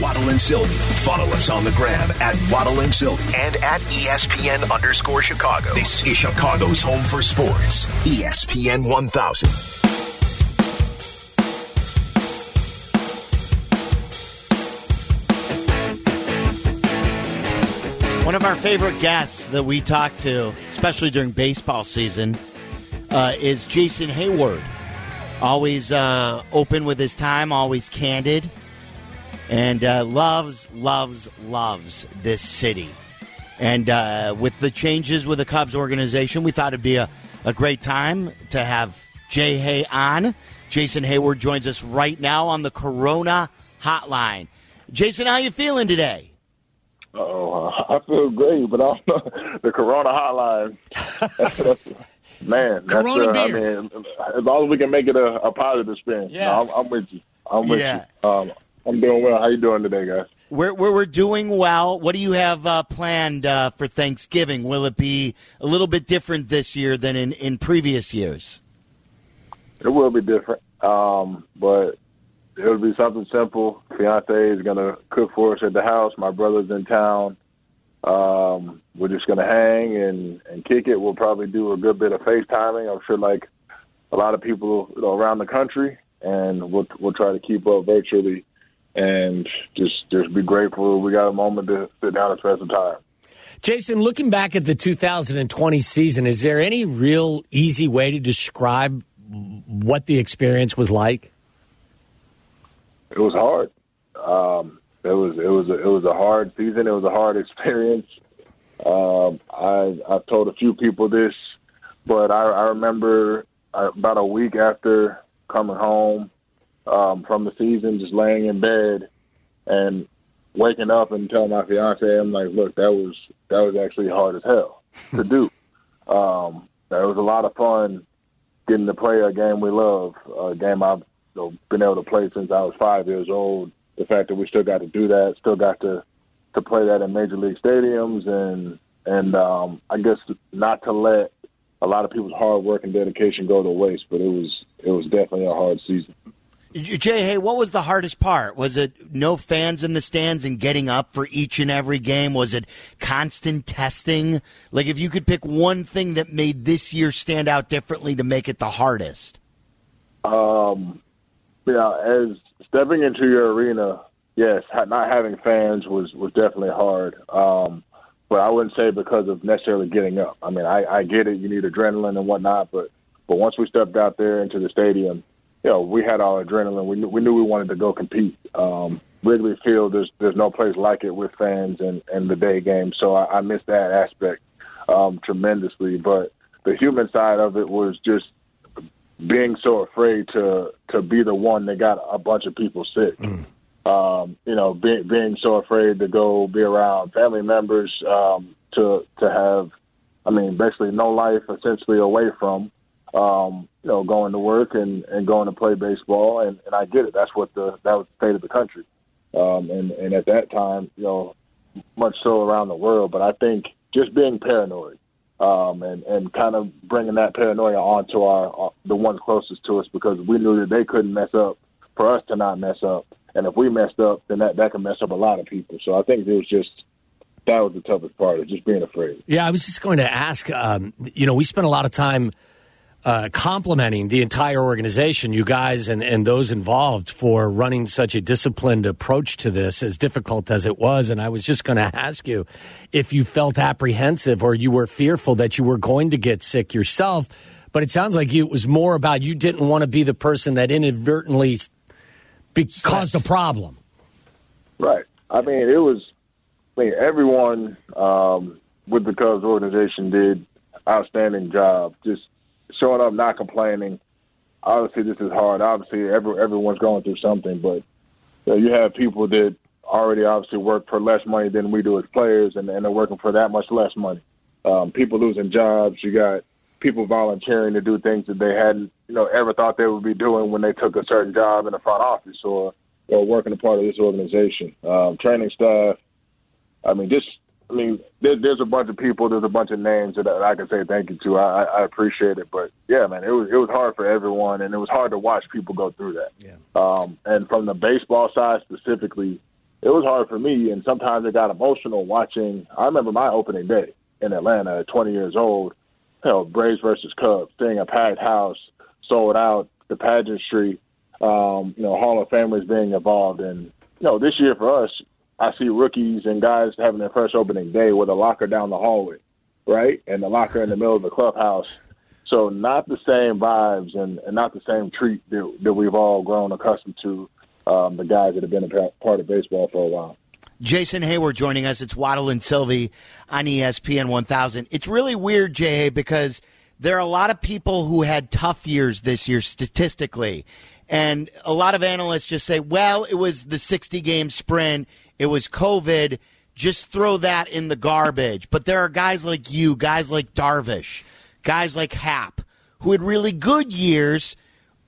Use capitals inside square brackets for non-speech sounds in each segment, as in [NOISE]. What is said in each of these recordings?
Waddle and Silvy. Follow us on the gram at Waddle and Silvy. and at ESPN underscore Chicago. This is Chicago's home for sports. ESPN 1000. One of our favorite guests that we talk to, especially during baseball season, uh, is Jason Heyward. Always uh, open with his time, always candid, and uh, loves, loves, loves this city. And uh, with the changes with the Cubs organization, we thought it'd be a, a great time to have Jay Hay on. Jason Heyward joins us right now on the Corona Hotline. Jason, how you feeling today? Oh, [LAUGHS] I feel great, but I'm [LAUGHS] the Corona hotline. That's, [LAUGHS] that's, man, that's, Corona uh, I beer. mean, as long as we can make it a, a positive spin. Yeah. No, I'm, I'm with you. I'm with Yeah. you. Um, I'm doing well. How you doing today, guys? We're, we're, we're doing well. What do you have uh, planned uh, for Thanksgiving? Will it be a little bit different this year than in, in previous years? It will be different, um, but it'll be something simple. Fiance is gonna cook for us at the house. My brother's in town. Um, we're just gonna hang and and kick it. We'll probably do a good bit of FaceTiming. I'm sure, like a lot of people you know, around the country, and we'll we'll try to keep up virtually and just just be grateful we got a moment to sit down and spend some time. Jason, looking back at the 2020 season, is there any real easy way to describe what the experience was like? it was hard. Um, it was it was a, it was a hard season. It was a hard [LAUGHS] experience. Um, I I've told a few people this, but I, I remember uh, about a week after coming home um, from the season, just laying in bed and waking up and telling my fiance, I'm like, look, that was that was actually hard as hell [LAUGHS] to do. Um, that was a lot of fun getting to play a game we love, a game I've you know, been able to play since I was five years old. The fact that we still got to do that, still got to to play that in major league stadiums, and and um, I guess not to let a lot of people's hard work and dedication go to waste. But it was it was definitely a hard season. Jay, hey, what was the hardest part? Was it no fans in the stands and getting up for each and every game? Was it constant testing? Like, if you could pick one thing that made this year stand out differently to make it the hardest. Um, yeah, as stepping into your arena, yes, not having fans was was definitely hard. Um, but I wouldn't say because of necessarily getting up. I mean, I, I get it; you need adrenaline and whatnot. But but once we stepped out there into the stadium, you know, we had our adrenaline. We knew, we knew we wanted to go compete. Um, Wrigley Field, there's there's no place like it with fans and and the day game. So I, I missed that aspect um, tremendously. But the human side of it was just being so afraid to to be the one that got a bunch of people sick. Um, you know, being being so afraid to go be around family members, um, to to have, I mean, basically no life essentially away from, um, you know, going to work and, and going to play baseball. And, and I get it. That's what the that was the state of the country. Um, and and at that time, you know, much so around the world. But I think just being paranoid um, and and kind of bringing that paranoia onto our uh, the ones closest to us because we knew that they couldn't mess up for us to not mess up, and if we messed up, then that that could mess up a lot of people. So I think it was just that was the toughest part, of just being afraid. Yeah, I was just going to ask. Um, you know, we spent a lot of time uh, complimenting the entire organization, you guys and, and those involved, for running such a disciplined approach to this, as difficult as it was. And I was just going [LAUGHS] to ask you if you felt apprehensive or you were fearful that you were going to get sick yourself. But it sounds like it was more about you didn't want to be the person that inadvertently be- caused a problem. Right. I mean, it was. I mean, everyone um, with the Cubs organization did outstanding job. Just showing up, not complaining. Obviously, this is hard. Obviously, every, everyone's going through something, but you, know, you have people that already obviously work for less money than we do as players, and, and they're working for that much less money. Um, people losing jobs. You got people volunteering to do things that they hadn't, you know, ever thought they would be doing when they took a certain job in the front office or or working a part of this organization. Um, training staff. I mean, just I mean, there, there's a bunch of people, there's a bunch of names that I can say thank you to. I, I appreciate it, but yeah, man, it was it was hard for everyone, and it was hard to watch people go through that. Yeah. Um, and from the baseball side specifically, it was hard for me, and sometimes it got emotional watching. I remember my opening day in Atlanta at 20 years old. You know, Braves versus Cubs, seeing a packed house, sold out, the pageantry, um, you know, Hall of Famers being involved. And, you know, this year for us, I see rookies and guys having their first opening day with a locker down the hallway, right? And the locker in the middle of the clubhouse. So not the same vibes and, and not the same treat that, that we've all grown accustomed to um, the guys that have been a part of baseball for a while. Jason Heyward joining us. It's Waddle and Silvy on ESPN 1000. It's really weird, Jay, because there are a lot of people who had tough years this year statistically. And a lot of analysts just say, well, it was the 60 game sprint, it was COVID. Just throw that in the garbage. But there are guys like you, guys like Darvish, guys like Happ, who had really good years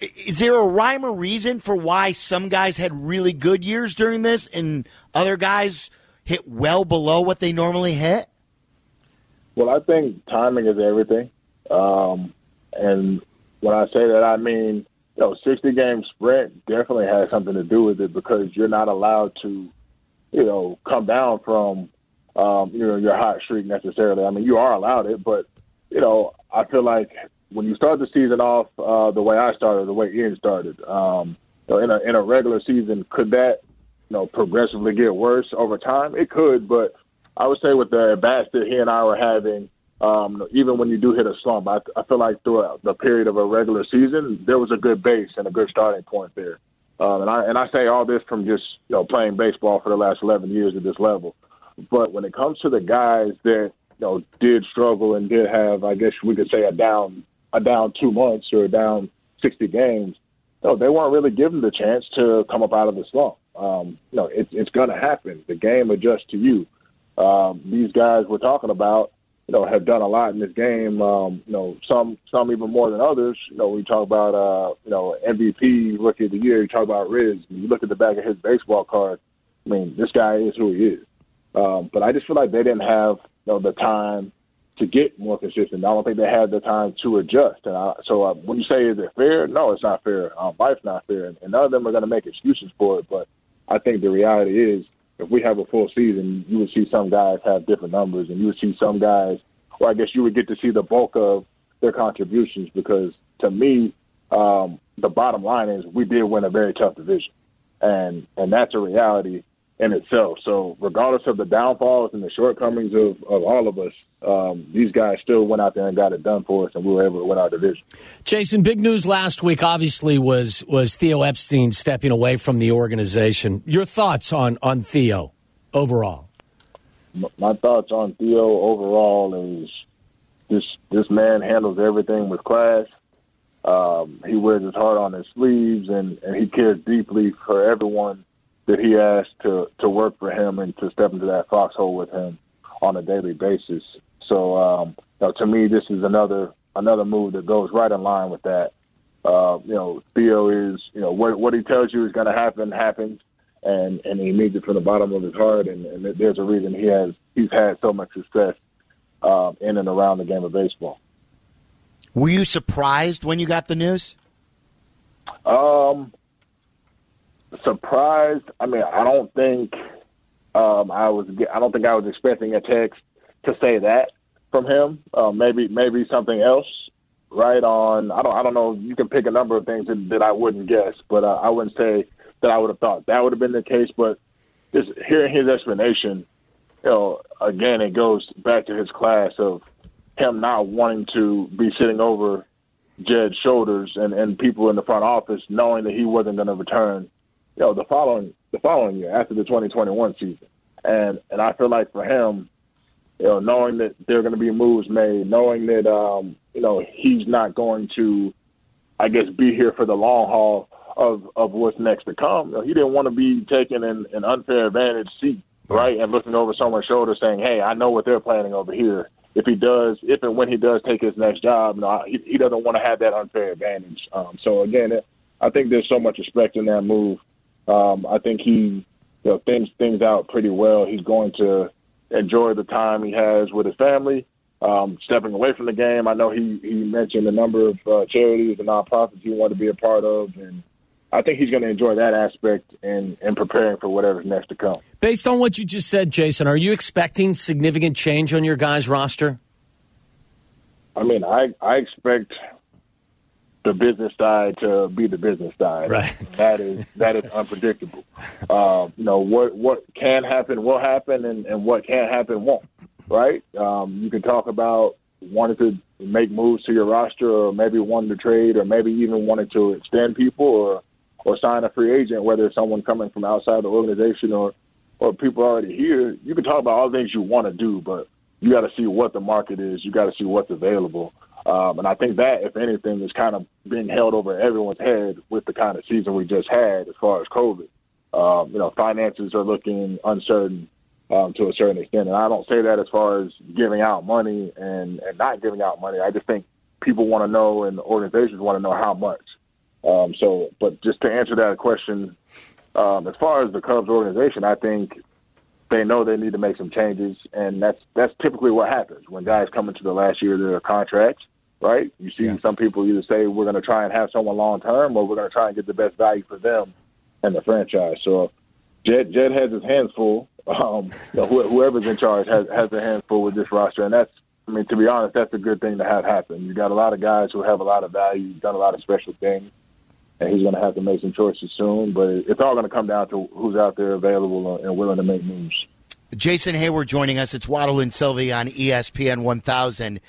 is there a rhyme or reason for why some guys had really good years during this and other guys hit well below what they normally hit? Well, I think timing is everything. Um, and when I say that, I mean, you know, 60 game sprint definitely has something to do with it because you're not allowed to, you know, come down from, um, you know, your hot streak necessarily. I mean, you are allowed it, but, you know, I feel like when you start the season off uh, the way I started, the way Ian started, um, you know, in a in a regular season, could that you know progressively get worse over time? It could, but I would say with the bats that he and I were having, um, even when you do hit a slump, I, I feel like throughout the period of a regular season, there was a good base and a good starting point there. Um, and I and I say all this from just you know playing baseball for the last 11 years at this level. But when it comes to the guys that you know did struggle and did have, I guess we could say a down a down two months or a down 60 games, no, they weren't really given the chance to come up out of the slump. Um, you it, it's going to happen. The game adjusts to you. Um, these guys we're talking about, you know, have done a lot in this game. Um, you know, some some even more than others. You know, we talk about uh, you know MVP, Rookie of the Year. You talk about Riz. You look at the back of his baseball card. I mean, this guy is who he is. Um, but I just feel like they didn't have you know the time to get more consistent. I don't think they had the time to adjust. And I, so uh, when you say is it fair? No, it's not fair. Um, life's not fair, and, and none of them are going to make excuses for it. But I think the reality is, if we have a full season, you would see some guys have different numbers, and you would see some guys, or I guess you would get to see the bulk of their contributions. Because to me, um, the bottom line is we did win a very tough division, and and that's a reality in itself. So regardless of the downfalls and the shortcomings of, of all of us, um, these guys still went out there and got it done for us, and we were able to win our division. Jason, big news last week obviously was was Theo Epstein stepping away from the organization. Your thoughts on on Theo overall? My thoughts on Theo overall is this this man handles everything with class. Um, he wears his heart on his sleeves, and, and he cares deeply for everyone that he asked to to work for him and to step into that foxhole with him on a daily basis. So, um, you know, to me, this is another another move that goes right in line with that. Uh, you know, Theo is you know what what he tells you is going to happen happens, and and he means it from the bottom of his heart, and, and there's a reason he has he's had so much success uh, in and around the game of baseball. Were you surprised when you got the news? Um, surprised. I mean, I don't think um, I was. I don't think I was expecting a text to say that from him. Uh, maybe maybe something else. Right on. I don't. I don't know. You can pick a number of things that, that I wouldn't guess, but uh, I wouldn't say that I would have thought that would have been the case. But just hearing his explanation, you know, again, it goes back to his class of him not wanting to be sitting over Jed's shoulders and, and people in the front office knowing that he wasn't going to return you know, the following the following year after the 2021 season. And and I feel like for him, you know, knowing that there are going to be moves made, knowing that um, you know he's not going to, I guess, be here for the long haul of of what's next to come. You know, he didn't want to be taking an, an unfair advantage seat, right, and looking over someone's shoulder, saying, "Hey, I know what they're planning over here." If he does, if and when he does take his next job, you know, he, he doesn't want to have that unfair advantage. Um, so again, I think there's so much respect in that move um, I think he you know, things things out pretty well. He's going to enjoy the time he has with his family. Um, stepping away from the game, I know he he mentioned a number of uh, charities and nonprofits he wanted to be a part of, and I think he's going to enjoy that aspect and and preparing for whatever's next to come. Based on what you just said, Jason, are you expecting significant change on your guys' roster? I mean, I I expect the business side to be the business side. Right. That is that is unpredictable. Um, you know what what can happen will happen, and, and what can't happen won't. Right. Um, you can talk about wanting to make moves to your roster, or maybe wanting to trade, or maybe even wanting to extend people, or or sign a free agent, whether it's someone coming from outside the organization or or people already here. You can talk about all the things you want to do, but you got to see what the market is. You got to see what's available. Um, and I think that, if anything, is kind of being held over everyone's head with the kind of season we just had as far as COVID. Um, you know, finances are looking uncertain um, to a certain extent. And I don't say that as far as giving out money and, and not giving out money. I just think people want to know and organizations want to know how much. Um, so, but just to answer that question, um, as far as the Cubs organization, I think they know they need to make some changes, and that's that's typically what happens when guys come into the last year of their contracts. Right? You see Yeah. some people either say we're going to try and have someone long term, or we're going to try and get the best value for them and the franchise. So, Jed Jed has his hands full. Um, you know, wh- whoever's in charge has has their hands full with this roster, and that's. I mean, to be honest, that's a good thing to have happen. You got a lot of guys who have a lot of value, you've done a lot of special things and he's going to have to make some choices soon. But it's all going to come down to who's out there available and willing to make moves. Jason Heyward joining us. It's Waddle and Silvy on ESPN 1000.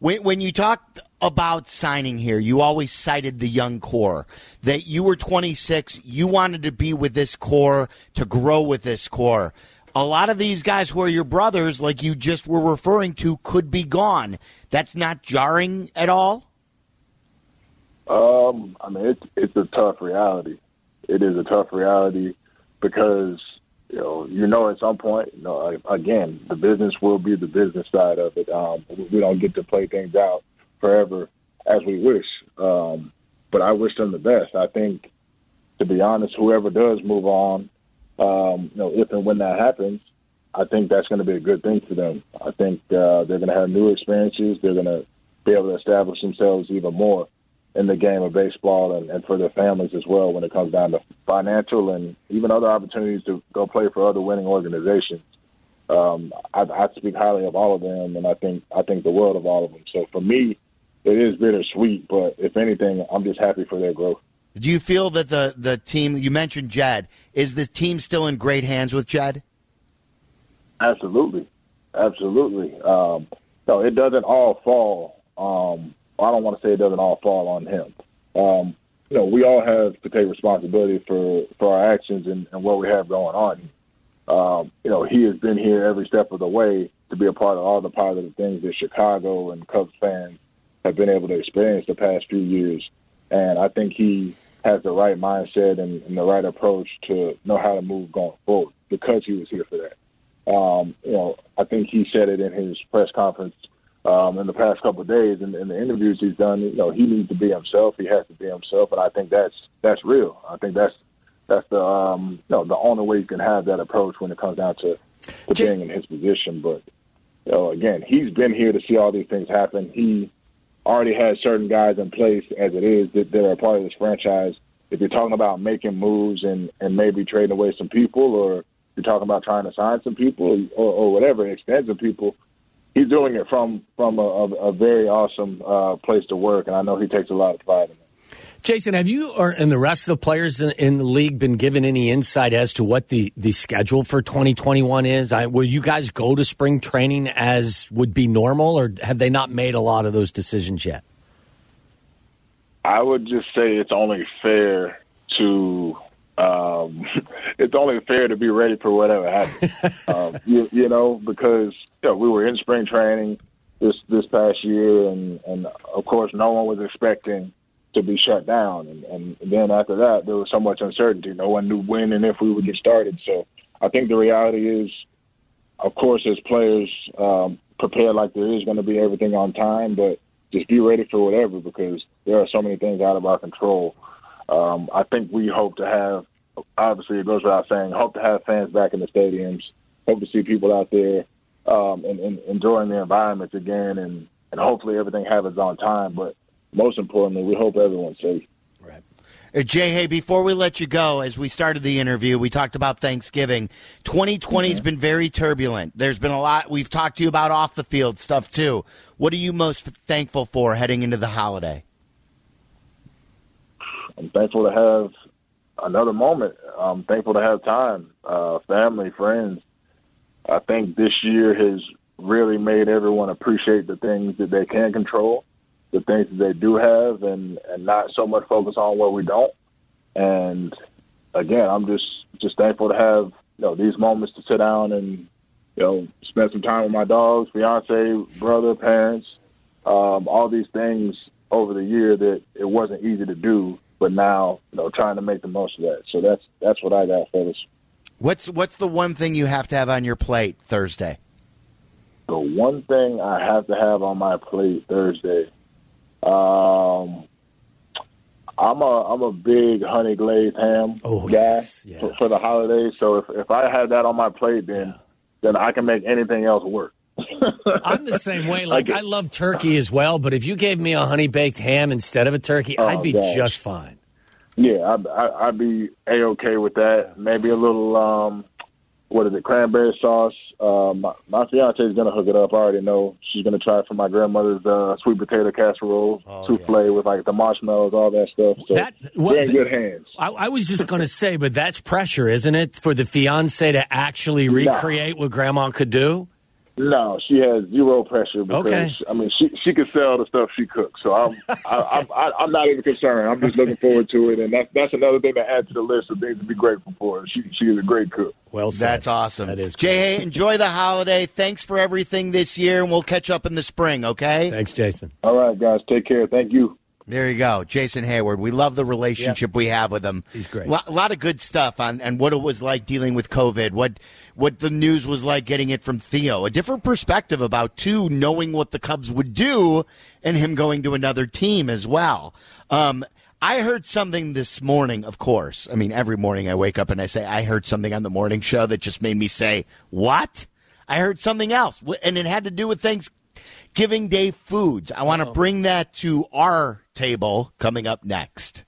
When, when you talked about signing here, you always cited the young core. That you were 26, you wanted to be with this core, to grow with this core. A lot of these guys who are your brothers, like you just were referring to, could be gone. That's not jarring at all? Um, I mean, it's it's a tough reality. It is a tough reality because you know you know at some point, you know, again, the business will be the business side of it. Um, we don't get to play things out forever as we wish. Um, but I wish them the best. I think, to be honest, whoever does move on, um, you know, if and when that happens, I think that's going to be a good thing for them. I think uh, they're going to have new experiences. They're going to be able to establish themselves even more in the game of baseball and, and for their families as well when it comes down to financial and even other opportunities to go play for other winning organizations. Um, I, I speak highly of all of them, and I think I think the world of all of them. So for me, it is bittersweet, but if anything, I'm just happy for their growth. Do you feel that the, the team, you mentioned Jed, is the team still in great hands with Jed? Absolutely, absolutely. Um, no, it doesn't all fall. Um, I don't want to say it doesn't all fall on him. Um, you know, we all have to take responsibility for for our actions and, and what we have going on. Um, you know, he has been here every step of the way to be a part of all the positive things that Chicago and Cubs fans have been able to experience the past few years. And I think he has the right mindset and, and the right approach to know how to move going forward because he was here for that. Um, you know, I think he said it in his press conference um, in the past couple of days and in the interviews he's done. You know, he needs to be himself. He has to be himself, and I think that's that's real. I think that's that's the um, you know the only way you can have that approach when it comes down to, to Jay- being in his position. But you know, again, he's been here to see all these things happen. He already has certain guys in place as it is that, that are a part of this franchise. If you're talking about making moves and, and maybe trading away some people, or you're talking about trying to sign some people, or, or whatever, extend some people, he's doing it from from a, a, very awesome uh, place to work, and I know he takes a lot of pride in it. Jason, have you or and the rest of the players in, in the league been given any insight as to what the, the schedule for 2021 is? I, will you guys go to spring training as would be normal, or have they not made a lot of those decisions yet? I would just say it's only fair to um, [LAUGHS] it's only fair to be ready for whatever happens. um, [LAUGHS] you, you know, because know, we were in spring training this this past year, and and of course, no one was expecting to be shut down, and, and then after that, there was so much uncertainty. No one knew when and if we would get started. So I think the reality is, of course, as players, um, prepare like there is going to be everything on time, but just be ready for whatever because there are so many things out of our control. Um, I think we hope to have, obviously, it goes without saying, hope to have fans back in the stadiums, hope to see people out there um, and, and enjoying the environments again, and, and hopefully everything happens on time. But most importantly, we hope everyone's safe. Uh, Jay, hey, before we let you go, as we started the interview, we talked about Thanksgiving. 2020 has been very turbulent. There's been a lot. We've talked to you about off the field stuff too. What are you most thankful for heading into the holiday? I'm thankful to have another moment. I'm thankful to have time, uh, family, friends. I think this year has really made everyone appreciate the things that they can control the things that they do have and, and not so much focus on what we don't. And again, I'm just just thankful to have you know these moments to sit down and you know spend some time with my dogs, fiance, brother, parents, um, all these things over the year that it wasn't easy to do, but now you know trying to make the most of that. So that's that's what I got for this. What's what's the one thing you have to have on your plate Thursday? The one thing I have to have on my plate Thursday um, I'm a I'm a big honey glazed ham oh, guy yes. yeah. for, for, the holidays. So if if I have that on my plate, then yeah. then I can make anything else work. [LAUGHS] I'm the same way. Like I love turkey as well, but if you gave me a honey baked ham instead of a turkey, oh, I'd be gosh. just fine. Yeah, I'd, I'd be a okay with that. Maybe a little um, what is it, cranberry sauce. Uh, my, my fiance is gonna hook it up. I already know she's gonna try it for my grandmother's uh, sweet potato casserole, oh, souffle yeah. with like the marshmallows, all that stuff. So that, well, we're in good hands. I, I was just gonna say, but that's pressure, isn't it, for the fiance to actually recreate nah. what grandma could do? No, she has zero pressure because okay. I mean she she can sell the stuff she cooks. So I'm [LAUGHS] I, I, I'm not even concerned. I'm just looking forward to it, and that's that's another thing to add to the list of things to be grateful for. She she is a great cook. Well, said. that's awesome. That is. Jay, enjoy the holiday. Thanks for everything this year, and we'll catch up in the spring. Okay. Thanks, Jason. All right, guys. Take care. Thank you. There you go, Jason Heyward. We love the relationship yep. we have with him. He's great. A lot of good stuff on and what it was like dealing with COVID. What what the news was like getting it from Theo. A different perspective about two knowing what the Cubs would do and him going to another team as well. Um, I heard something this morning. Of course, I mean every morning I wake up and I say I heard something on the morning show that just made me say what. I heard something else, and it had to do with things Giving Day foods. I want to bring that to our table coming up next.